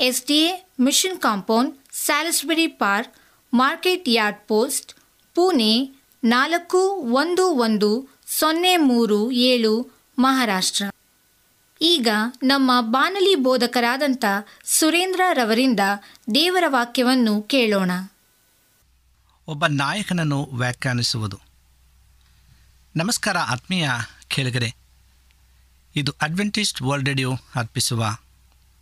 S D A mission compound, Salisbury park, market yard post, Pune ನಾಲ್ಕು ಒಂದು ಒಂದು ಸೊನ್ನೆ ಮೂರು ಏಳು ಮಹಾರಾಷ್ಟ್ರ. ಈಗ ನಮ್ಮ ಬಾನಲಿ ಬೋಧಕರಾದಂಥ ಸುರೇಂದ್ರ ರವರಿಂದ ದೇವರ ವಾಕ್ಯವನ್ನು ಕೇಳೋಣ. ಒಬ್ಬ ನಾಯಕನನ್ನು ವ್ಯಾಖ್ಯಾನಿಸುವುದು. ನಮಸ್ಕಾರ ಆತ್ಮೀಯ ಕೇಳಿಗರೆ. ಇದು ಅಡ್ವೆಂಟಿಸ್ಟ್ ವರ್ಲ್ಡ್ ರೇಡಿಯೋ ಅರ್ಪಿಸುವ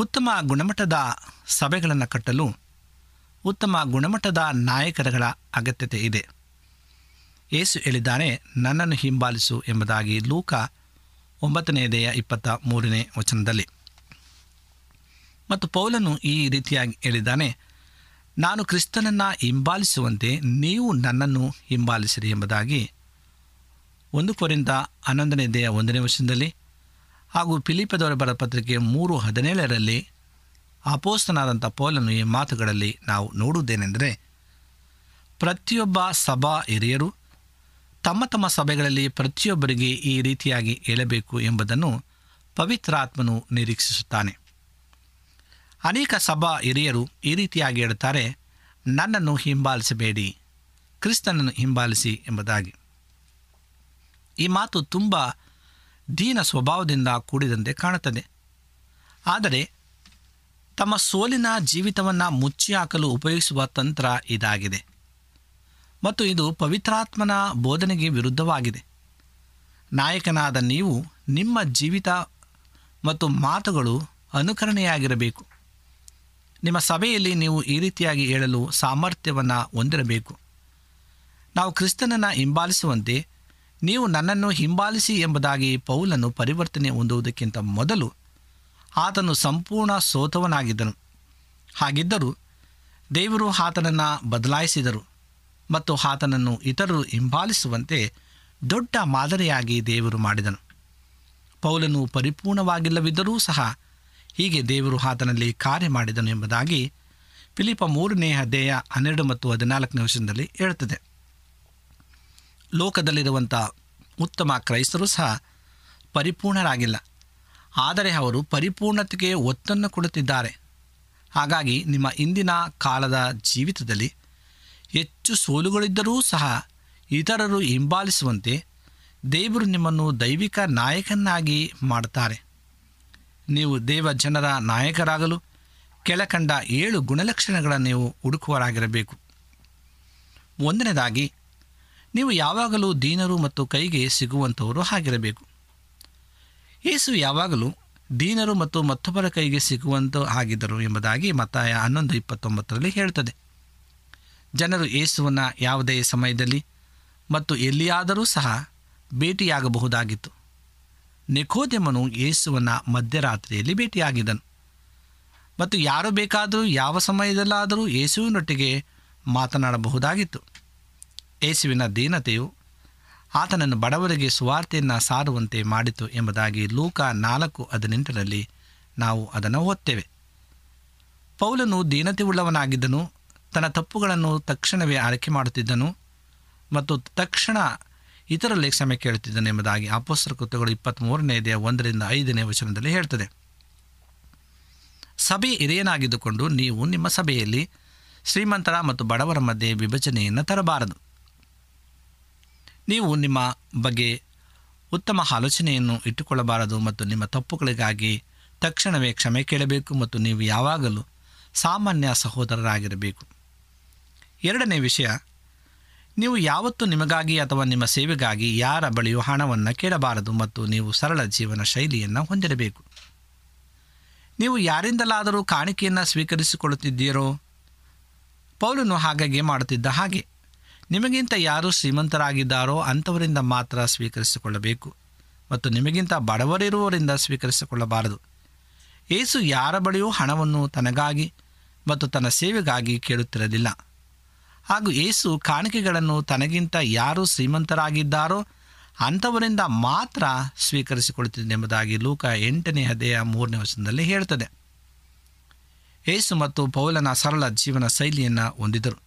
ಉತ್ತಮ ಗುಣಮಟ್ಟದ ಸಭೆಗಳನ್ನು ಕಟ್ಟಲು ಉತ್ತಮ ಗುಣಮಟ್ಟದ ನಾಯಕರುಗಳ ಅಗತ್ಯತೆ ಇದೆ. ಏಸು ಹೇಳಿದ್ದಾನೆ, ನನ್ನನ್ನು ಹಿಂಬಾಲಿಸು ಎಂಬುದಾಗಿ ಲೂಕ ಒಂಬತ್ತನೆಯದೆಯ ಇಪ್ಪತ್ತ ಮೂರನೇ ವಚನದಲ್ಲಿ. ಮತ್ತು ಪೌಲನು ಈ ರೀತಿಯಾಗಿ ಹೇಳಿದ್ದಾನೆ, ನಾನು ಕ್ರಿಸ್ತನನ್ನು ಹಿಂಬಾಲಿಸುವಂತೆ ನೀವು ನನ್ನನ್ನು ಹಿಂಬಾಲಿಸಿರಿ ಎಂಬುದಾಗಿ ಒಂದು ಕೊರಿಂದ ದೇಹ ಒಂದನೇ ವರ್ಷದಲ್ಲಿ ಹಾಗೂ ಫಿಲಿಪದವರ ಬರ ಪತ್ರಿಕೆ ಮೂರು ಹದಿನೇಳರಲ್ಲಿ ಅಪೋಸ್ತನಾದಂಥ ಪೌಲನು ಈ ಮಾತುಗಳಲ್ಲಿ ನಾವು ನೋಡುವುದೇನೆಂದರೆ, ಪ್ರತಿಯೊಬ್ಬ ಸಭಾ ಹಿರಿಯರು ತಮ್ಮ ತಮ್ಮ ಸಭೆಗಳಲ್ಲಿ ಪ್ರತಿಯೊಬ್ಬರಿಗೆ ಈ ರೀತಿಯಾಗಿ ಹೇಳಬೇಕು ಎಂಬುದನ್ನು ಪವಿತ್ರಾತ್ಮನು ನಿರೀಕ್ಷಿಸುತ್ತಾನೆ. ಅನೇಕ ಸಭಾ ಹಿರಿಯರು ಈ ರೀತಿಯಾಗಿ ಹೇಳುತ್ತಾರೆ, ನನ್ನನ್ನು ಹಿಂಬಾಲಿಸಬೇಡಿ, ಕ್ರಿಸ್ತನನ್ನು ಹಿಂಬಾಲಿಸಿ ಎಂಬುದಾಗಿ. ಈ ಮಾತು ತುಂಬ ದೀನ ಸ್ವಭಾವದಿಂದ ಕೂಡಿದಂತೆ ಕಾಣುತ್ತದೆ. ಆದರೆ ತಮ್ಮ ಸೋಲಿನ ಜೀವಿತವನ್ನು ಮುಚ್ಚಿ ಹಾಕಲು ಉಪಯೋಗಿಸುವ ತಂತ್ರ ಇದಾಗಿದೆ. ಮತ್ತು ಇದು ಪವಿತ್ರಾತ್ಮನ ಬೋಧನೆಗೆ ವಿರುದ್ಧವಾಗಿದೆ. ನಾಯಕನಾದ ನೀವು ನಿಮ್ಮ ಜೀವಿತ ಮತ್ತು ಮಾತುಗಳು ಅನುಕರಣೆಯಾಗಿರಬೇಕು. ನಿಮ್ಮ ಸಭೆಯಲ್ಲಿ ನೀವು ಈ ರೀತಿಯಾಗಿ ಹೇಳಲು ಸಾಮರ್ಥ್ಯವನ್ನು ಹೊಂದಿರಬೇಕು. ನಾವು ಕ್ರಿಸ್ತನನ್ನು ಹಿಂಬಾಲಿಸುವಂತೆ ನೀವು ನನ್ನನ್ನು ಹಿಂಬಾಲಿಸಿ ಎಂಬುದಾಗಿ ಪೌಲನ್ನು ಪರಿವರ್ತನೆ ಹೊಂದುವುದಕ್ಕಿಂತ ಮೊದಲು ಆತನು ಸಂಪೂರ್ಣ ಸೋತವನಾಗಿದ್ದನು. ಹಾಗಿದ್ದರೂ ದೇವರು ಆತನನ್ನು ಬದಲಾಯಿಸಿದರು ಮತ್ತು ಆತನನ್ನು ಇತರರು ಹಿಂಬಾಲಿಸುವಂತೆ ದೊಡ್ಡ ಮಾದರಿಯಾಗಿ ದೇವರು ಮಾಡಿದನು. ಪೌಲನು ಪರಿಪೂರ್ಣವಾಗಿಲ್ಲವಿದ್ದರೂ ಸಹ ಹೀಗೆ ದೇವರು ಆತನಲ್ಲಿ ಕಾರ್ಯ ಮಾಡಿದನು ಎಂಬುದಾಗಿ ಫಿಲಿಪ ಮೂರನೇ ಅಧ್ಯಾಯ ಹನ್ನೆರಡು ಮತ್ತು ಹದಿನಾಲ್ಕನೇ ವರ್ಷದಲ್ಲಿ ಹೇಳುತ್ತದೆ. ಲೋಕದಲ್ಲಿರುವಂಥ ಉತ್ತಮ ಕ್ರೈಸ್ತರು ಸಹ ಪರಿಪೂರ್ಣರಾಗಿಲ್ಲ. ಆದರೆ ಅವರು ಪರಿಪೂರ್ಣತೆಗೆ ಒತ್ತನ್ನು ಕೊಡುತ್ತಿದ್ದಾರೆ. ಹಾಗಾಗಿ ನಿಮ್ಮ ಇಂದಿನ ಕಾಲದ ಜೀವಿತದಲ್ಲಿ ಹೆಚ್ಚು ಸೋಲುಗಳಿದ್ದರೂ ಸಹ ಇತರರು ಹಿಂಬಾಲಿಸುವಂತೆ ದೇವರು ನಿಮ್ಮನ್ನು ದೈವಿಕ ನಾಯಕನಾಗಿ ಮಾಡುತ್ತಾರೆ. ನೀವು ದೇವ ಜನರ ನಾಯಕರಾಗಲು ಕೆಳಕಂಡ ಏಳು ಗುಣಲಕ್ಷಣಗಳನ್ನು ನೀವು ಹುಡುಕುವರಾಗಿರಬೇಕು ಒಂದನೇದಾಗಿ ನೀವು ಯಾವಾಗಲೂ ದೀನರು ಮತ್ತು ಕೈಗೆ ಸಿಗುವಂಥವರು ಆಗಿರಬೇಕು ಯೇಸು ಯಾವಾಗಲೂ ದೀನರು ಮತ್ತು ಮತ್ತೊಬ್ಬರ ಕೈಗೆ ಸಿಗುವಂತ ಆಗಿದ್ದರು ಎಂಬುದಾಗಿ ಮತಾಯ ಹನ್ನೊಂದು ಇಪ್ಪತ್ತೊಂಬತ್ತರಲ್ಲಿ ಹೇಳ್ತದೆ. ಜನರು ಯೇಸುವನ್ನು ಯಾವುದೇ ಸಮಯದಲ್ಲಿ ಮತ್ತು ಎಲ್ಲಿಯಾದರೂ ಸಹ ಭೇಟಿಯಾಗಬಹುದಾಗಿತ್ತು. ನಿಖೋದ್ಯಮನು ಯೇಸುವನ್ನು ಮಧ್ಯರಾತ್ರಿಯಲ್ಲಿ ಭೇಟಿಯಾಗಿದ್ದನು. ಮತ್ತು ಯಾರು ಬೇಕಾದರೂ ಯಾವ ಸಮಯದಲ್ಲಾದರೂ ಯೇಸುವಿನೊಟ್ಟಿಗೆ ಮಾತನಾಡಬಹುದಾಗಿತ್ತು. ಯೇಸುವಿನ ದೀನತೆಯು ಆತನನ್ನು ಬಡವರಿಗೆ ಸುವಾರ್ತೆಯನ್ನು ಸಾರುವಂತೆ ಮಾಡಿತು ಎಂಬುದಾಗಿ ಲೂಕ ನಾಲ್ಕು ಹದಿನೆಂಟರಲ್ಲಿ ನಾವು ಅದನ್ನು ಓದ್ತೇವೆ. ಪೌಲನು ದೀನತೆ ಉಳ್ಳವನಾಗಿದ್ದನು ತನ್ನ ತಪ್ಪುಗಳನ್ನು ತಕ್ಷಣವೇ ಆರೈಕೆ ಮಾಡುತ್ತಿದ್ದನು ಮತ್ತು ತಕ್ಷಣ ಇತರಲ್ಲಿ ಕ್ಷಮೆ ಕೇಳುತ್ತಿದ್ದನು ಎಂಬುದಾಗಿ ಅಪೋಸ್ತರ ಕೃತ್ಯಗಳು ಇಪ್ಪತ್ತ್ಮೂರನೇದೆಯ ಒಂದರಿಂದ ಐದನೇ ವಚನದಲ್ಲಿ ಹೇಳ್ತದೆ. ಸಭೆ ಹಿರಿಯನಾಗಿದ್ದುಕೊಂಡು ನೀವು ನಿಮ್ಮ ಸಭೆಯಲ್ಲಿ ಶ್ರೀಮಂತರ ಮತ್ತು ಬಡವರ ಮಧ್ಯೆ ವಿಭಜನೆಯನ್ನು ತರಬಾರದು. ನೀವು ನಿಮ್ಮ ಬಗ್ಗೆ ಉತ್ತಮ ಆಲೋಚನೆಯನ್ನು ಇಟ್ಟುಕೊಳ್ಳಬಾರದು ಮತ್ತು ನಿಮ್ಮ ತಪ್ಪುಗಳಿಗಾಗಿ ತಕ್ಷಣವೇ ಕ್ಷಮೆ ಕೇಳಬೇಕು ಮತ್ತು ನೀವು ಯಾವಾಗಲೂ ಸಾಮಾನ್ಯ ಸಹೋದರರಾಗಿರಬೇಕು. ಎರಡನೇ ವಿಷಯ, ನೀವು ಯಾವತ್ತೂ ನಿಮಗಾಗಿ ಅಥವಾ ನಿಮ್ಮ ಸೇವೆಗಾಗಿ ಯಾರ ಬಳಿಯೂ ಹಣವನ್ನು ಕೇಳಬಾರದು ಮತ್ತು ನೀವು ಸರಳ ಜೀವನ ಶೈಲಿಯನ್ನು ಹೊಂದಿರಬೇಕು. ನೀವು ಯಾರಿಂದಲಾದರೂ ಕಾಣಿಕೆಯನ್ನು ಸ್ವೀಕರಿಸಿಕೊಳ್ಳುತ್ತಿದ್ದೀರೋ? ಪೌಲನು ಹಾಗಾಗಿ ಮಾಡುತ್ತಿದ್ದ ಹಾಗೆ. ನಿಮಗಿಂತ ಯಾರು ಶ್ರೀಮಂತರಾಗಿದ್ದಾರೋ ಅಂಥವರಿಂದ ಮಾತ್ರ ಸ್ವೀಕರಿಸಿಕೊಳ್ಳಬೇಕು ಮತ್ತು ನಿಮಗಿಂತ ಬಡವರಿರುವವರಿಂದ ಸ್ವೀಕರಿಸಿಕೊಳ್ಳಬಾರದು. ಏಸು ಯಾರ ಬಳಿಯೂ ಹಣವನ್ನು ತನಗಾಗಿ ಮತ್ತು ತನ್ನ ಸೇವೆಗಾಗಿ ಕೇಳುತ್ತಿರಲಿಲ್ಲ. ಹಾಗೂ ಏಸು ಕಾಣಿಕೆಗಳನ್ನು ತನಗಿಂತ ಯಾರು ಶ್ರೀಮಂತರಾಗಿದ್ದಾರೋ ಅಂಥವರಿಂದ ಮಾತ್ರ ಸ್ವೀಕರಿಸಿಕೊಳ್ಳುತ್ತಿದ್ದೆಂಬುದಾಗಿ ಲೂಕ ಎಂಟನೇ ಹದೆಯ ಮೂರನೇ ವರ್ಷದಲ್ಲಿ ಹೇಳ್ತದೆ. ಏಸು ಮತ್ತು ಪೌಲನ ಸರಳ ಜೀವನ ಶೈಲಿಯನ್ನು ಹೊಂದಿದರು.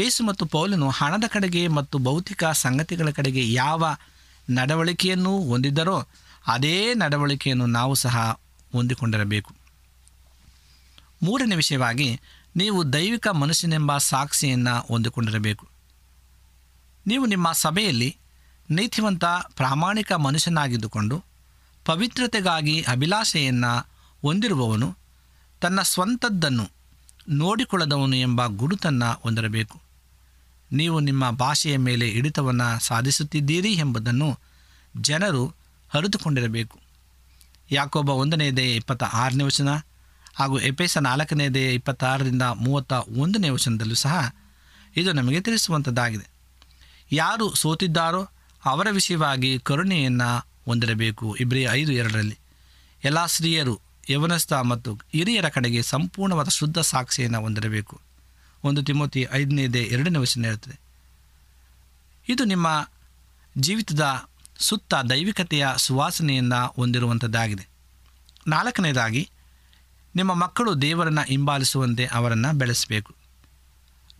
ಏಸು ಮತ್ತು ಪೌಲನು ಹಣದ ಕಡೆಗೆ ಮತ್ತು ಭೌತಿಕ ಸಂಗತಿಗಳ ಕಡೆಗೆ ಯಾವ ನಡವಳಿಕೆಯನ್ನು ಹೊಂದಿದ್ದರೋ ಅದೇ ನಡವಳಿಕೆಯನ್ನು ನಾವು ಸಹ ಹೊಂದಿಕೊಂಡಿರಬೇಕು. ಮೂರನೇ ವಿಷಯವಾಗಿ ನೀವು ದೈವಿಕ ಮನುಷ್ಯನೆಂಬ ಸಾಕ್ಷಿಯನ್ನು ಹೊಂದಿಕೊಂಡಿರಬೇಕು. ನೀವು ನಿಮ್ಮ ಸಭೆಯಲ್ಲಿ ನೀತಿವಂತ ಪ್ರಾಮಾಣಿಕ ಮನುಷ್ಯನಾಗಿದ್ದುಕೊಂಡು ಪವಿತ್ರತೆಗಾಗಿ ಅಭಿಲಾಷೆಯನ್ನು ಹೊಂದಿರುವವನು ತನ್ನ ಸ್ವಂತದ್ದನ್ನು ನೋಡಿಕೊಳ್ಳದವನು ಎಂಬ ಗುರುತನ್ನು ಹೊಂದಿರಬೇಕು. ನೀವು ನಿಮ್ಮ ಭಾಷೆಯ ಮೇಲೆ ಹಿಡಿತವನ್ನು ಸಾಧಿಸುತ್ತಿದ್ದೀರಿ ಎಂಬುದನ್ನು ಜನರು ಅರಿತುಕೊಂಡಿರಬೇಕು. ಯಾಕೊಬ್ಬ ಒಂದನೆಯದೇ ಇಪ್ಪತ್ತ ಆರನೇ ವಚನ ಹಾಗೂ ಎಪೇಸ ನಾಲ್ಕನೇದೇ ಇಪ್ಪತ್ತಾರರಿಂದ ಮೂವತ್ತ ಒಂದನೇ ವಚನದಲ್ಲೂ ಸಹ ಇದು ನಮಗೆ ತಿಳಿಸುವಂಥದ್ದಾಗಿದೆ ಯಾರು ಸೋತಿದ್ದಾರೋ ಅವರ ವಿಷಯವಾಗಿ ಕರುಣೆಯನ್ನು ಹೊಂದಿರಬೇಕು. ಇಬ್ಬರಿ ಐದು ಎರಡರಲ್ಲಿ ಎಲ್ಲ ಸ್ತ್ರೀಯರು ಯವನಸ್ಥ ಮತ್ತು ಹಿರಿಯರ ಕಡೆಗೆ ಸಂಪೂರ್ಣವಾದ ಶುದ್ಧ ಸಾಕ್ಷಿಯನ್ನು ಹೊಂದಿರಬೇಕು. ಒಂದು ತಿಮೋತಿ ಐದನೇದೇ ಎರಡನೇ ವಚನ ಇರುತ್ತದೆ ಇದು ನಿಮ್ಮ ಜೀವಿತದ ಸುತ್ತ ದೈವಿಕತೆಯ ಸುವಾಸನೆಯನ್ನು ಹೊಂದಿರುವಂಥದ್ದಾಗಿದೆ. ನಾಲ್ಕನೇದಾಗಿ, ನಿಮ್ಮ ಮಕ್ಕಳು ದೇವರನ್ನು ಹಿಂಬಾಲಿಸುವಂತೆ ಅವರನ್ನು ಬೆಳೆಸಬೇಕು.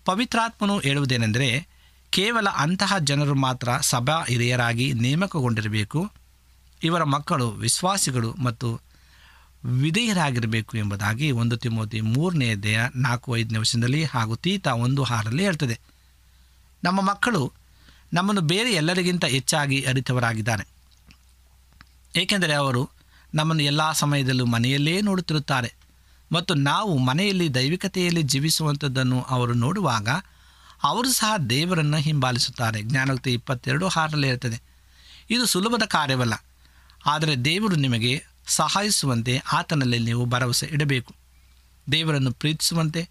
ಪವಿತ್ರಾತ್ಮನು ಹೇಳುವುದೇನೆಂದರೆ, ಕೇವಲ ಅಂತಹ ಜನರು ಮಾತ್ರ ಸಭಾ ಹಿರಿಯರಾಗಿ ನೇಮಕಗೊಂಡಿರಬೇಕು. ಇವರ ಮಕ್ಕಳು ವಿಶ್ವಾಸಿಗಳು ಮತ್ತು ವಿಧೇಯರಾಗಿರಬೇಕು ಎಂಬುದಾಗಿ ಒಂದು ತಿಮೋತಿ ಮೂರನೇ ದೇಹ ನಾಲ್ಕು ಐದನೇ ವರ್ಷದಲ್ಲಿ ಹಾಗೂ ತೀತ ಒಂದು ಹಾರಲ್ಲಿ ಹೇಳ್ತದೆ. ನಮ್ಮ ಮಕ್ಕಳು ನಮ್ಮನ್ನು ಬೇರೆ ಎಲ್ಲರಿಗಿಂತ ಹೆಚ್ಚಾಗಿ ಅರಿತವರಾಗಿದ್ದಾರೆ. ಏಕೆಂದರೆ ಅವರು ನಮ್ಮನ್ನು ಎಲ್ಲ ಸಮಯದಲ್ಲೂ ಮನೆಯಲ್ಲೇ ನೋಡುತ್ತಿರುತ್ತಾರೆ. ಮತ್ತು ನಾವು ಮನೆಯಲ್ಲಿ ದೈವಿಕತೆಯಲ್ಲಿ ಜೀವಿಸುವಂಥದ್ದನ್ನು ಅವರು ನೋಡುವಾಗ ಅವರು ಸಹ ದೇವರನ್ನು ಹಿಂಬಾಲಿಸುತ್ತಾರೆ. ಜ್ಞಾನೋಕ್ತಿ ಇಪ್ಪತ್ತೆರಡು ಹಾರಲ್ಲಿ ಇರ್ತದೆ ಇದು ಸುಲಭದ ಕಾರ್ಯವಲ್ಲ. ಆದರೆ ದೇವರು ನಿಮಗೆ ಸಹಾಯಿಸುವಂತೆ ಆತನಲ್ಲಿ ನೀವು ಭರವಸೆ ಇಡಬೇಕು. ದೇವರನ್ನು ಪ್ರೀತಿಸುವಂತೆ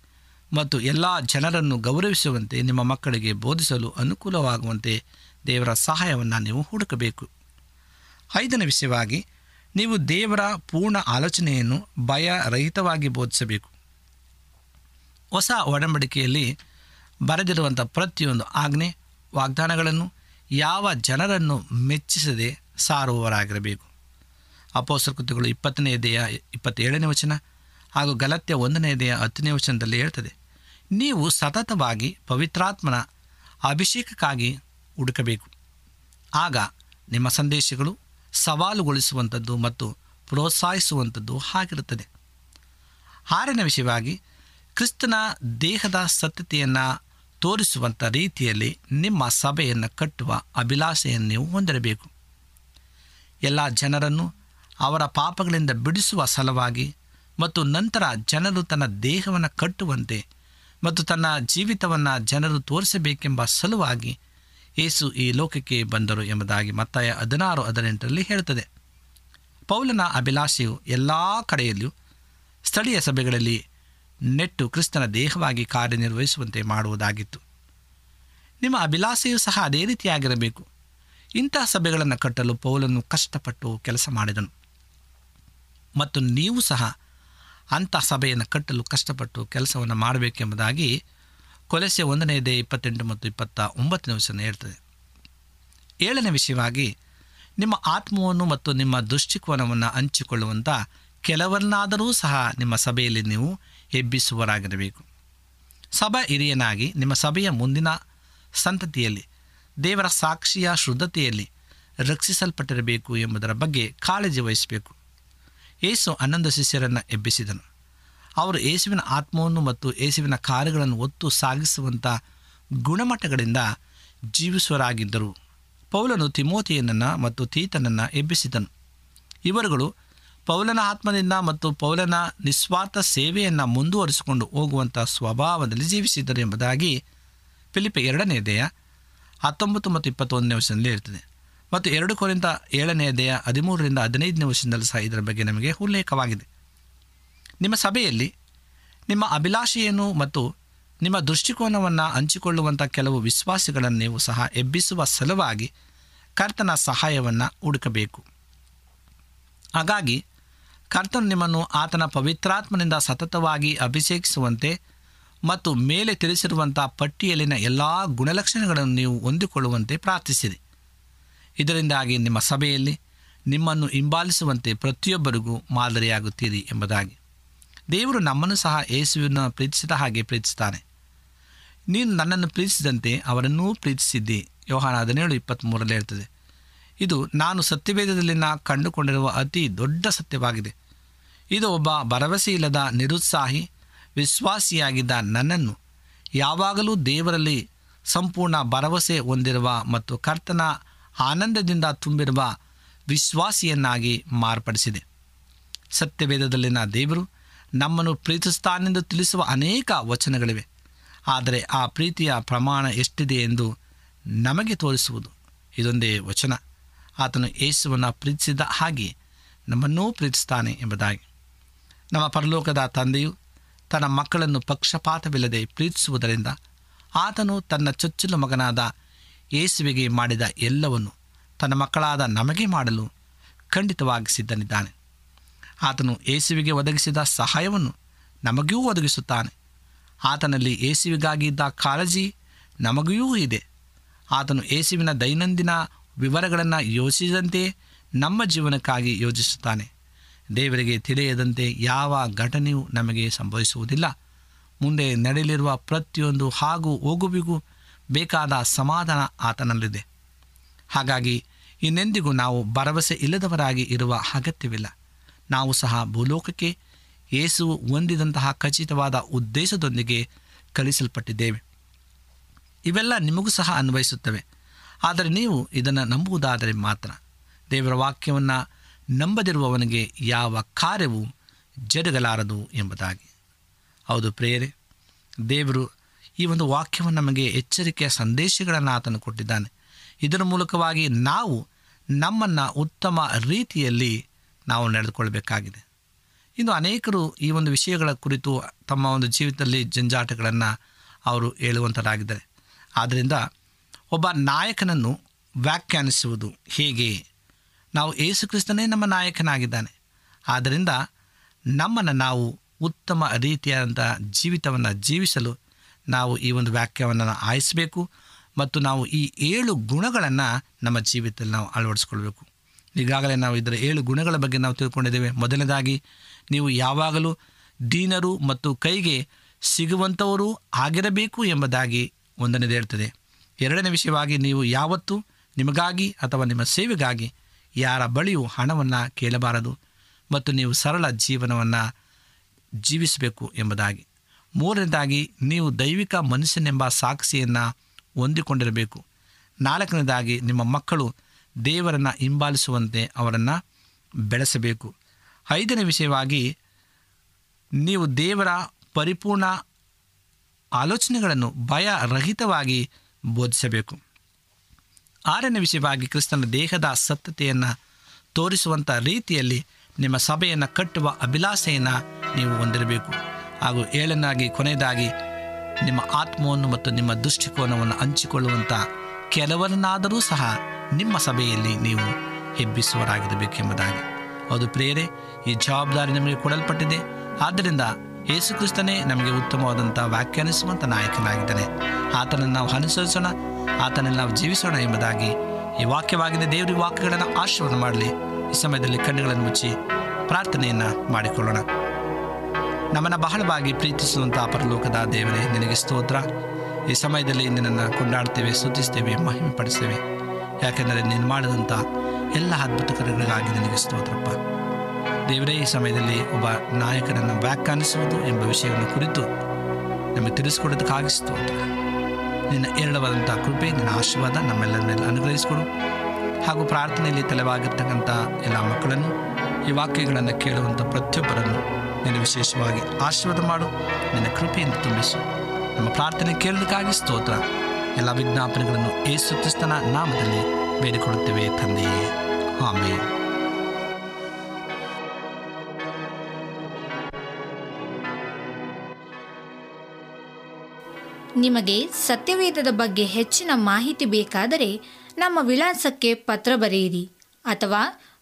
ಮತ್ತು ಎಲ್ಲ ಜನರನ್ನು ಗೌರವಿಸುವಂತೆ ನಿಮ್ಮ ಮಕ್ಕಳಿಗೆ ಬೋಧಿಸಲು ಅನುಕೂಲವಾಗುವಂತೆ ದೇವರ ಸಹಾಯವನ್ನು ನೀವು ಹುಡುಕಬೇಕು. ಐದನೇ ವಿಷಯವಾಗಿ, ನೀವು ದೇವರ ಪೂರ್ಣ ಆಲೋಚನೆಯನ್ನು ಭಯರಹಿತವಾಗಿ ಬೋಧಿಸಬೇಕು. ಹೊಸ ಒಡಂಬಡಿಕೆಯಲ್ಲಿ ಬರೆದಿರುವಂಥ ಪ್ರತಿಯೊಂದು ಆಜ್ಞೆ, ವಾಗ್ದಾನಗಳನ್ನು ಯಾವ ಜನರನ್ನು ಮೆಚ್ಚಿಸದೆ ಸಾರುವವರಾಗಿರಬೇಕು. ಅಪೋಸರ ಕೃತಿಗಳು ಇಪ್ಪತ್ತನೇ ಇದೆಯ ಇಪ್ಪತ್ತೇಳನೇ ವಚನ ಹಾಗೂ ಗಲತ್ಯ ಒಂದನೇ ಇದೆಯ ಹತ್ತನೇ ವಚನದಲ್ಲಿ ಹೇಳ್ತದೆ. ನೀವು ಸತತವಾಗಿ ಪವಿತ್ರಾತ್ಮನ ಅಭಿಷೇಕಕ್ಕಾಗಿ ಹುಡುಕಬೇಕು. ಆಗ ನಿಮ್ಮ ಸಂದೇಶಗಳು ಸವಾಲುಗೊಳಿಸುವಂಥದ್ದು ಮತ್ತು ಪ್ರೋತ್ಸಾಹಿಸುವಂಥದ್ದು ಆಗಿರುತ್ತದೆ ಆರನೇ ವಿಷಯವಾಗಿ ಕ್ರಿಸ್ತನ ದೇಹದ ಸತ್ಯತೆಯನ್ನು ತೋರಿಸುವಂಥ ರೀತಿಯಲ್ಲಿ ನಿಮ್ಮ ಸಭೆಯನ್ನು ಕಟ್ಟುವ ಅಭಿಲಾಷೆಯನ್ನು ನೀವು ಹೊಂದಿರಬೇಕು. ಎಲ್ಲ ಜನರನ್ನು ಅವರ ಪಾಪಗಳಿಂದ ಬಿಡಿಸುವ ಸಲುವಾಗಿ ಮತ್ತು ನಂತರ ಜನರು ತನ್ನ ದೇಹವನ್ನು ಕಟ್ಟುವಂತೆ ಮತ್ತು ತನ್ನ ಜೀವಿತವನ್ನು ಜನರು ತೋರಿಸಬೇಕೆಂಬ ಸಲುವಾಗಿ ಯೇಸು ಈ ಲೋಕಕ್ಕೆ ಬಂದರು ಎಂಬುದಾಗಿ ಮತ್ತಾಯ ಹದಿನಾರು ಹದಿನೆಂಟರಲ್ಲಿ ಹೇಳುತ್ತದೆ ಪೌಲನ ಅಭಿಲಾಷೆಯು ಎಲ್ಲ ಕಡೆಯಲ್ಲಿಯೂ ಸ್ಥಳೀಯ ಸಭೆಗಳಲ್ಲಿ ನೆಟ್ಟು ಕ್ರಿಸ್ತನ ದೇಹವಾಗಿ ಕಾರ್ಯನಿರ್ವಹಿಸುವಂತೆ ಮಾಡುವುದಾಗಿತ್ತು. ನಿಮ್ಮ ಅಭಿಲಾಷೆಯು ಸಹ ಅದೇ ರೀತಿಯಾಗಿರಬೇಕು. ಇಂತಹ ಸಭೆಗಳನ್ನು ಕಟ್ಟಲು ಪೌಲನು ಕಷ್ಟಪಟ್ಟು ಕೆಲಸ ಮಾಡಿದನು. ಮತ್ತು ನೀವು ಸಹ ಅಂಥ ಸಭೆಯನ್ನು ಕಟ್ಟಲು ಕಷ್ಟಪಟ್ಟು ಕೆಲಸವನ್ನು ಮಾಡಬೇಕೆಂಬುದಾಗಿ ಕೊಲೆಸೆ ಒಂದನೆಯದೇ ಇಪ್ಪತ್ತೆಂಟು ಮತ್ತು ಇಪ್ಪತ್ತ ಒಂಬತ್ತನೇ ವಿಷಯ ಹೇಳ್ತದೆ. ಏಳನೇ ವಿಷಯವಾಗಿ ನಿಮ್ಮ ಆತ್ಮವನ್ನು ಮತ್ತು ನಿಮ್ಮ ದೃಷ್ಟಿಕೋನವನ್ನು ಹಂಚಿಕೊಳ್ಳುವಂಥ ಕೆಲವರನ್ನಾದರೂ ಸಹ ನಿಮ್ಮ ಸಭೆಯಲ್ಲಿ ನೀವು ಎಬ್ಬಿಸುವರಾಗಿರಬೇಕು ಸಭಾ ಹಿರಿಯನಾಗಿ ನಿಮ್ಮ ಸಭೆಯ ಮುಂದಿನ ಸಂತತಿಯಲ್ಲಿ, ದೇವರ ಸಾಕ್ಷಿಯ ಶುದ್ಧತೆಯಲ್ಲಿ ರಕ್ಷಿಸಲ್ಪಟ್ಟಿರಬೇಕು ಎಂಬುದರ ಬಗ್ಗೆ ಕಾಳಜಿ ವಹಿಸಬೇಕು. ಏಸು ಹನ್ನೊಂದು ಶಿಷ್ಯರನ್ನು ಎಬ್ಬಿಸಿದನು. ಅವರು ಯೇಸುವಿನ ಆತ್ಮವನ್ನು ಮತ್ತು ಯೇಸುವಿನ ಕಾರ್ಯಗಳನ್ನು ಒತ್ತು ಸಾಗಿಸುವಂಥ ಗುಣಮಟ್ಟಗಳಿಂದ ಜೀವಿಸುವರಾಗಿದ್ದರು ಪೌಲನು ತಿಮೋತಿಯನನ್ನು ಮತ್ತು ತೀತನನ್ನು ಎಬ್ಬಿಸಿದನು. ಇವರುಗಳು ಪೌಲನ ಆತ್ಮದಿಂದ ಮತ್ತು ಪೌಲನ ನಿಸ್ವಾರ್ಥ ಸೇವೆಯನ್ನು ಮುಂದುವರಿಸಿಕೊಂಡು ಹೋಗುವಂಥ ಸ್ವಭಾವದಲ್ಲಿ ಜೀವಿಸಿದ್ದರು ಎಂಬುದಾಗಿ ಎರಡನೇ ಎರಡನೆಯದೆಯ ಹತ್ತೊಂಬತ್ತು ಮತ್ತು ಇಪ್ಪತ್ತೊಂದನೇ ವರ್ಷದಲ್ಲಿ ಇರ್ತದೆ ಮತ್ತು ಎರಡು ಕೊರಿಂದ ದೇಹ ಹದಿಮೂರರಿಂದ ಹದಿನೈದನೇ ವರ್ಷದಲ್ಲಿ ಸಹ ಇದರ ಬಗ್ಗೆ ನಮಗೆ ಉಲ್ಲೇಖವಾಗಿದೆ. ನಿಮ್ಮ ಸಭೆಯಲ್ಲಿ ನಿಮ್ಮ ಅಭಿಲಾಷೆಯನ್ನು ಮತ್ತು ನಿಮ್ಮ ದೃಷ್ಟಿಕೋನವನ್ನು ಹಂಚಿಕೊಳ್ಳುವಂಥ ಕೆಲವು ವಿಶ್ವಾಸಿಗಳನ್ನು ನೀವು ಸಹ ಎಬ್ಬಿಸುವ ಸಲುವಾಗಿ ಕರ್ತನ ಸಹಾಯವನ್ನು ಹುಡುಕಬೇಕು. ಹಾಗಾಗಿ ಕರ್ತನು ನಿಮ್ಮನ್ನು ಆತನ ಪವಿತ್ರಾತ್ಮನಿಂದ ಸತತವಾಗಿ ಅಭಿಷೇಕಿಸುವಂತೆ ಮತ್ತು ಮೇಲೆ ತಿಳಿಸಿರುವಂಥ ಪಟ್ಟಿಯಲ್ಲಿನ ಎಲ್ಲ ಗುಣಲಕ್ಷಣಗಳನ್ನು ನೀವು ಹೊಂದಿಕೊಳ್ಳುವಂತೆ ಪ್ರಾರ್ಥಿಸಿರಿ. ಇದರಿಂದಾಗಿ ನಿಮ್ಮ ಸಭೆಯಲ್ಲಿ ನಿಮ್ಮನ್ನು ಹಿಂಬಾಲಿಸುವಂತೆ ಪ್ರತಿಯೊಬ್ಬರಿಗೂ ಮಾದರಿಯಾಗುತ್ತೀರಿ ಎಂಬುದಾಗಿ. ದೇವರು ನಮ್ಮನ್ನು ಸಹ ಯೇಸುವನ್ನು ಪ್ರೀತಿಸಿದ ಹಾಗೆ ಪ್ರೀತಿಸುತ್ತಾನೆ. ನೀನು ನನ್ನನ್ನು ಪ್ರೀತಿಸಿದಂತೆ ಅವರನ್ನೂ ಪ್ರೀತಿಸಿದ್ದಿ. ಯೋಹಾನ ಹದಿನೇಳು ಇಪ್ಪತ್ತ್ಮೂರರಲ್ಲಿ ಇರ್ತದೆ ಇದು ನಾನು ಸತ್ಯವೇದದಲ್ಲಿನ ಕಂಡುಕೊಂಡಿರುವ ಅತಿ ದೊಡ್ಡ ಸತ್ಯವಾಗಿದೆ. ಇದು ಒಬ್ಬ ಭರವಸೆ ಇಲ್ಲದ ನಿರುತ್ಸಾಹಿ, ವಿಶ್ವಾಸಿಯಾಗಿದ್ದ ನನ್ನನ್ನು ಯಾವಾಗಲೂ ದೇವರಲ್ಲಿ ಸಂಪೂರ್ಣ ಭರವಸೆ ಹೊಂದಿರುವ ಮತ್ತು ಕರ್ತನ ಆನಂದದಿಂದ ತುಂಬಿರುವ ವಿಶ್ವಾಸಿಯನ್ನಾಗಿ ಮಾರ್ಪಡಿಸಿದೆ. ಸತ್ಯವೇದದಲ್ಲಿನ ದೇವರು ನಮ್ಮನ್ನು ಪ್ರೀತಿಸ್ತಾನೆಂದು ತಿಳಿಸುವ ಅನೇಕ ವಚನಗಳಿವೆ. ಆದರೆ ಆ ಪ್ರೀತಿಯ ಪ್ರಮಾಣ ಎಷ್ಟಿದೆ ಎಂದು ನಮಗೆ ತೋರಿಸುವುದು ಇದೊಂದೇ ವಚನ. ಆತನು ಯೇಸುವನ್ನು ಪ್ರೀತಿಸಿದ ಹಾಗೆ ನಮ್ಮನ್ನೂ ಪ್ರೀತಿಸ್ತಾನೆ ಎಂಬುದಾಗಿ. ನಮ್ಮ ಪರಲೋಕದ ತಂದೆಯು ತನ್ನ ಮಕ್ಕಳನ್ನು ಪಕ್ಷಪಾತವಿಲ್ಲದೆ ಪ್ರೀತಿಸುವುದರಿಂದ ಆತನು ತನ್ನ ಚೊಚ್ಚಲು ಮಗನಾದ ಯೇಸುವಿಗೆ ಮಾಡಿದ ಎಲ್ಲವನ್ನು ತನ್ನ ಮಕ್ಕಳಾದ ನಮಗೆ ಮಾಡಲು ಖಂಡಿತವಾಗಿ ಸಿದ್ಧನಿದ್ದಾನೆ ಆತನು ಯೇಸುವಿಗೆ ಒದಗಿಸಿದ ಸಹಾಯವನ್ನು ನಮಗೂ ಒದಗಿಸುತ್ತಾನೆ. ಆತನಲ್ಲಿ ಯೇಸುವಿಗಾಗಿ ಇದ್ದ ಕಾಳಜಿ ನಮಗೂ ಇದೆ. ಆತನು ಯೇಸುವಿನ ದೈನಂದಿನ ವಿವರಗಳನ್ನು ಯೋಚಿಸಿದಂತೆ ನಮ್ಮ ಜೀವನಕ್ಕಾಗಿ ಯೋಚಿಸುತ್ತಾನೆ. ದೇವರಿಗೆ ತಿಳಿಯದಂತೆ ಯಾವ ಘಟನೆಯೂ ನಮಗೆ ಸಂಭವಿಸುವುದಿಲ್ಲ. ಮುಂದೆ ನಡೆಯಲಿರುವ ಪ್ರತಿಯೊಂದು ಹಾಗೂ ಹೋಗುವಿಗೂ ಬೇಕಾದ ಸಮಾಧಾನ ಆತನಲ್ಲಿದೆ. ಹಾಗಾಗಿ ಇನ್ನೆಂದಿಗೂ ನಾವು ಭರವಸೆ ಇಲ್ಲದವರಾಗಿ ಇರುವ ಅಗತ್ಯವಿಲ್ಲ. ನಾವು ಸಹ ಭೂಲೋಕಕ್ಕೆ ಯೇಸು ಹೊಂದಿದಂತಹ ಖಚಿತವಾದ ಉದ್ದೇಶದೊಂದಿಗೆ ಕಳಿಸಲ್ಪಟ್ಟಿದ್ದೇವೆ ಇವೆಲ್ಲ ನಿಮಗೂ ಸಹ ಅನ್ವಯಿಸುತ್ತವೆ. ಆದರೆ ನೀವು ಇದನ್ನು ನಂಬುವುದಾದರೆ ಮಾತ್ರ. ದೇವರ ವಾಕ್ಯವನ್ನು ನಂಬದಿರುವವನಿಗೆ ಯಾವ ಕಾರ್ಯವೂ ಜರುಗಲಾರದು ಎಂಬುದಾಗಿ. ಹೌದು ಪ್ರೇರೆ ದೇವರು ಈ ಒಂದು ವಾಕ್ಯವನ್ನು ನಮಗೆ ಎಚ್ಚರಿಕೆಯ ಸಂದೇಶಗಳನ್ನು ಆತನು ಕೊಟ್ಟಿದ್ದಾನೆ. ಇದರ ಮೂಲಕವಾಗಿ ನಾವು ನಮ್ಮನ್ನು ಉತ್ತಮ ರೀತಿಯಲ್ಲಿ ನಾವು ನಡೆದುಕೊಳ್ಬೇಕಾಗಿದೆ. ಇನ್ನು ಅನೇಕರು ಈ ಒಂದು ವಿಷಯಗಳ ಕುರಿತು ತಮ್ಮ ಒಂದು ಜೀವಿತದಲ್ಲಿ ಜಂಜಾಟಗಳನ್ನು ಅವರು ಹೇಳುವಂಥದ್ದಾಗಿದ್ದಾರೆ ಆದ್ದರಿಂದ ಒಬ್ಬ ನಾಯಕನನ್ನು ವ್ಯಾಖ್ಯಾನಿಸುವುದು ಹೇಗೆ? ನಾವು ಯೇಸುಕ್ರಿಸ್ತನೇ ನಮ್ಮ ನಾಯಕನಾಗಿದ್ದಾನೆ. ಆದ್ದರಿಂದ ನಮ್ಮನ್ನು ನಾವು ಉತ್ತಮ ರೀತಿಯಾದಂಥ ಜೀವಿತವನ್ನು ಜೀವಿಸಲು ನಾವು ಈ ಒಂದು ವಾಕ್ಯವನ್ನು ಆಯಿಸಬೇಕು ಮತ್ತು ನಾವು ಈ ಏಳು ಗುಣಗಳನ್ನು ನಮ್ಮ ಜೀವಿತದಲ್ಲಿ ನಾವು ಅಳವಡಿಸ್ಕೊಳ್ಬೇಕು. ಈಗಾಗಲೇ ನಾವು ಇದರ ಏಳು ಗುಣಗಳ ಬಗ್ಗೆ ನಾವು ತಿಳ್ಕೊಂಡಿದ್ದೇವೆ. ಮೊದಲನೇದಾಗಿ, ನೀವು ಯಾವಾಗಲೂ ದೀನರು ಮತ್ತು ಕೈಗೆ ಸಿಗುವಂಥವರು ಆಗಿರಬೇಕು ಎಂಬುದಾಗಿ ಒಂದನೇದು ಹೇಳ್ತದೆ. ಎರಡನೇ ವಿಷಯವಾಗಿ, ನೀವು ಯಾವತ್ತೂ ನಿಮಗಾಗಿ ಅಥವಾ ನಿಮ್ಮ ಸೇವೆಗಾಗಿ ಯಾರ ಬಳಿಯೂ ಹಣವನ್ನು ಕೇಳಬಾರದು ಮತ್ತು ನೀವು ಸರಳ ಜೀವನವನ್ನು ಜೀವಿಸಬೇಕು ಎಂಬುದಾಗಿ. ಮೂರನೇದಾಗಿ, ನೀವು ದೈವಿಕ ಮನುಷ್ಯನೆಂಬ ಸಾಕ್ಷಿಯನ್ನು ಹೊಂದಿಕೊಂಡಿರಬೇಕು. ನಾಲ್ಕನೇದಾಗಿ, ನಿಮ್ಮ ಮಕ್ಕಳು ದೇವರನ್ನು ಹಿಂಬಾಲಿಸುವಂತೆ ಅವರನ್ನು ಬೆಳೆಸಬೇಕು. ಐದನೇ ವಿಷಯವಾಗಿ, ನೀವು ದೇವರ ಪರಿಪೂರ್ಣ ಆಲೋಚನೆಗಳನ್ನು ಭಯರಹಿತವಾಗಿ ಬೋಧಿಸಬೇಕು. ಆರನೇ ವಿಷಯವಾಗಿ, ಕ್ರಿಸ್ತನ ದೇಹದ ಸತ್ಯತೆಯನ್ನು ತೋರಿಸುವಂಥ ರೀತಿಯಲ್ಲಿ ನಿಮ್ಮ ಸಭೆಯನ್ನು ಕಟ್ಟುವ ಅಭಿಲಾಷೆಯನ್ನು ನೀವು ಹೊಂದಿರಬೇಕು. ಹಾಗೂ ಏಳನಾಗಿ ಕೊನೆಯದಾಗಿ ನಿಮ್ಮ ಆತ್ಮವನ್ನು ಮತ್ತು ನಿಮ್ಮ ದೃಷ್ಟಿಕೋನವನ್ನು ಹಂಚಿಕೊಳ್ಳುವಂಥ ಕೆಲವರನ್ನಾದರೂ ಸಹ ನಿಮ್ಮ ಸಭೆಯಲ್ಲಿ ನೀವು ಹೆಬ್ಬಿಸುವರಾಗಿರಬೇಕೆಂಬುದಾಗಿ ಅದು ಪ್ರೇರೆ ಈ ಜವಾಬ್ದಾರಿ ನಮಗೆ ಕೊಡಲ್ಪಟ್ಟಿದೆ. ಆದ್ದರಿಂದ ಯೇಸುಕ್ರಿಸ್ತನೇ ನಮಗೆ ಉತ್ತಮವಾದಂಥ ವ್ಯಾಖ್ಯಾನಿಸುವಂಥ ನಾಯಕನಾಗಿದ್ದಾನೆ. ಆತನನ್ನು ನಾವು ಅನುಸರಿಸೋಣ, ಆತನನ್ನು ನಾವು ಜೀವಿಸೋಣ ಎಂಬುದಾಗಿ ಈ ವಾಕ್ಯವಾಗಿದೆ. ದೇವರ ವಾಕ್ಯಗಳನ್ನು ಆಶೀರ್ವಾದ ಮಾಡಲಿ. ಈ ಸಮಯದಲ್ಲಿ ಕಣ್ಣುಗಳನ್ನು ಮುಚ್ಚಿ ಪ್ರಾರ್ಥನೆಯನ್ನು ಮಾಡಿಕೊಳ್ಳೋಣ. ನಮ್ಮನ್ನು ಬಹಳವಾಗಿ ಪ್ರೀತಿಸುವಂಥ ಪರಲೋಕದ ದೇವರೇ ನಿನಗೆ ಸ್ತೋತ್ರ. ಈ ಸಮಯದಲ್ಲಿ ನಿನ್ನನ್ನು ಕೊಂಡಾಡ್ತೇವೆ, ಸ್ತುತಿಸ್ತೇವೆ ಮಹಿಮೆ ಪಡಿಸ್ತೇವೆ ಯಾಕೆಂದರೆ ನೀನು ಮಾಡಿದಂಥ ಎಲ್ಲ ಅದ್ಭುತ ಕಾರ್ಯಗಳಿಗಾಗಿ ನಿನಗೆ ಸ್ತೋತ್ರಪ್ಪ. ದೇವರೇ, ಈ ಸಮಯದಲ್ಲಿ ಒಬ್ಬ ನಾಯಕನನ್ನು ವ್ಯಾಖ್ಯಾನಿಸುವುದು ಎಂಬ ವಿಷಯವನ್ನು ಕುರಿತು ನಮಗೆ ತಿಳಿಸ್ಕೊಡೋದಕ್ಕಾಗಿ ಸ್ತೋತ್ರ. ನಿನ್ನ ಏರಳವಾದಂಥ ಕೃಪೆ, ನಿನ್ನ ಆಶೀರ್ವಾದ ನಮ್ಮೆಲ್ಲರ ಮೇಲೆ ಅನುಗ್ರಹಿಸಿಕೊಡು. ಹಾಗೂ ಪ್ರಾರ್ಥನೆಯಲ್ಲಿ ತಲೆವಾಗಿರ್ತಕ್ಕಂಥ ಎಲ್ಲ ಮಕ್ಕಳನ್ನು ಈ ವಾಕ್ಯಗಳನ್ನು ಕೇಳುವಂಥ ಪ್ರತಿಯೊಬ್ಬರನ್ನು ನಿನ್ನ ವಿಶೇಷವಾಗಿ ಆಶೀರ್ವಾದ ಮಾಡು. ನಿನ್ನ ಕೃಪೆಯಿಂದ ತುಂಬಿಸು. ನಮ್ಮ ಪ್ರಾರ್ಥನೆ ಕೇಳಲಿಕ್ಕಾಗಿ ಸ್ತೋತ್ರ. ಎಲ್ಲ ವಿಜ್ಞಾಪನೆಗಳನ್ನು ಏಸು ಕ್ರಿಸ್ತನ ನಾಮದಲ್ಲಿ ಬೇಡಿಕೊಡುತ್ತೇವೆ ತಂದೆಯೇ ಆಮೇಲೆ ನಿಮಗೆ ಸತ್ಯವೇದದ ಬಗ್ಗೆ ಹೆಚ್ಚಿನ ಮಾಹಿತಿ ಬೇಕಾದರೆ ನಮ್ಮ ವಿಳಾಸಕ್ಕೆ ಪತ್ರ ಬರೆಯಿರಿ ಅಥವಾ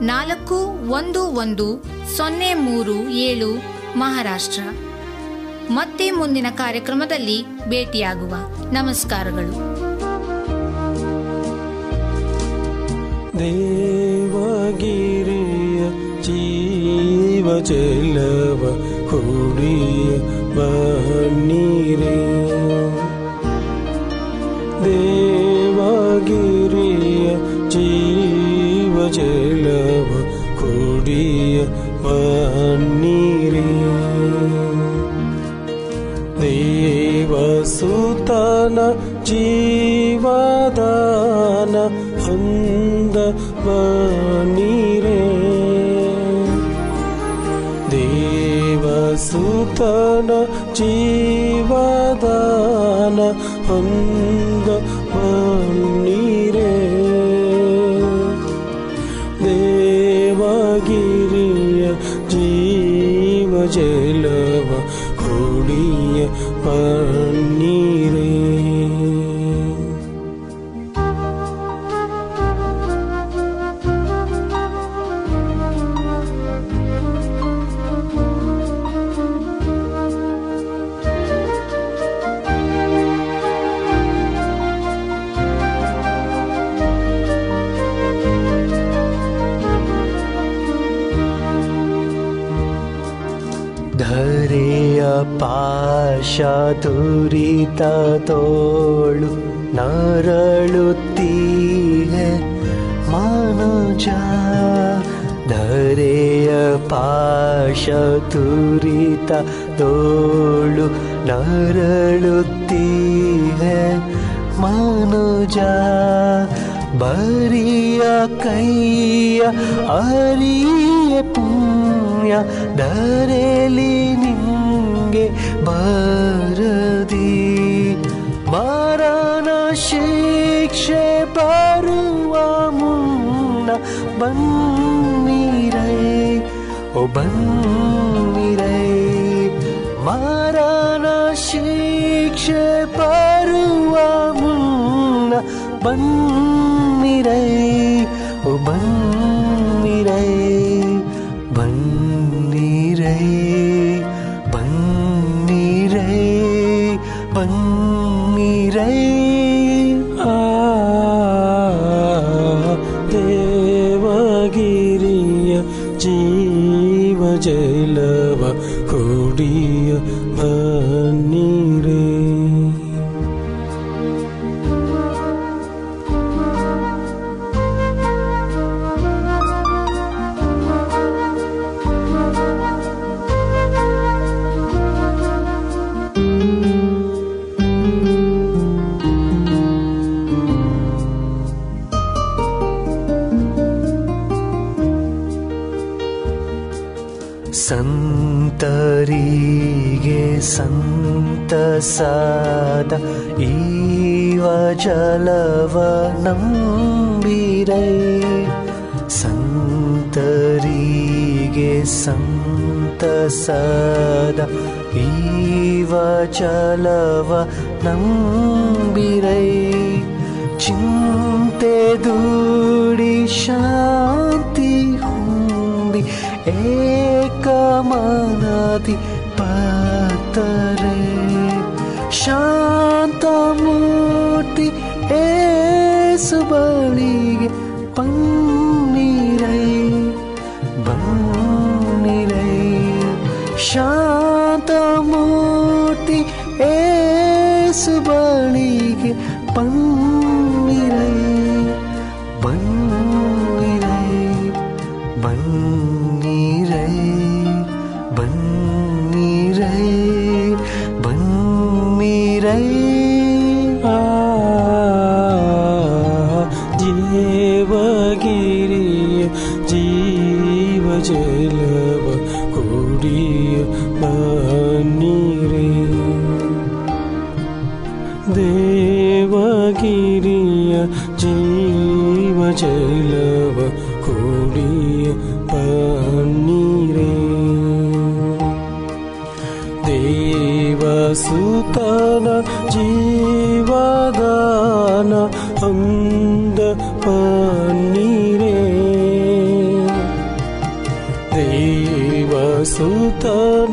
ನಾಲ್ಕು ಒಂದು ಒಂದು ಸೊನ್ನೆ ಮೂರು ಏಳು ಮಹಾರಾಷ್ಟ್ರ. ಮತ್ತೆ ಮುಂದಿನ ಕಾರ್ಯಕ್ರಮದಲ್ಲಿ ಭೇಟಿಯಾಗುವ ನಮಸ್ಕಾರಗಳು. ದೇವಗಿರಿಯ ಜೀವ ಚೆಲ್ಲವ ಕುಡಿಯ ಬನ್ನೀರೆ ದೇವಗಿರಿಯ ಜೀವ ಜಲವ जीवन हिरे देवन जीवदानीरे देव देवगिरिय जीव ज ಪಾಶ ತುರಿತ ತೋಳು ನರಳುತ್ತೀಹೆ ಮನುಜ ಧರೆಯ ಪಾಶ ತುರಿತ ತೋಳು ನರಳುತ್ತೀಹೆ ಮನುಜ ಬರಿಯ ಕೈಯ ಅರಿಯ ಪುಣ್ಯ ಧರೆಲಿ म शिख पारु आन्ीर बिरे म शिख पारु आम्मुना बिर ಜೀವ सन्त सदा इव चलव नम्बिरै चिन्ते दूरि शान्ति कुम्बि एकमनाति पतरे शान्तमूर्ति ए पङ् शान्तमूर्ति एवणीर पन्निरै बीर बी रै बीरै जिव गिरि कुडी रे देवगिरिय जीव चैलव कुरीय पनीरे देव सूतन जीवदन ह Thơ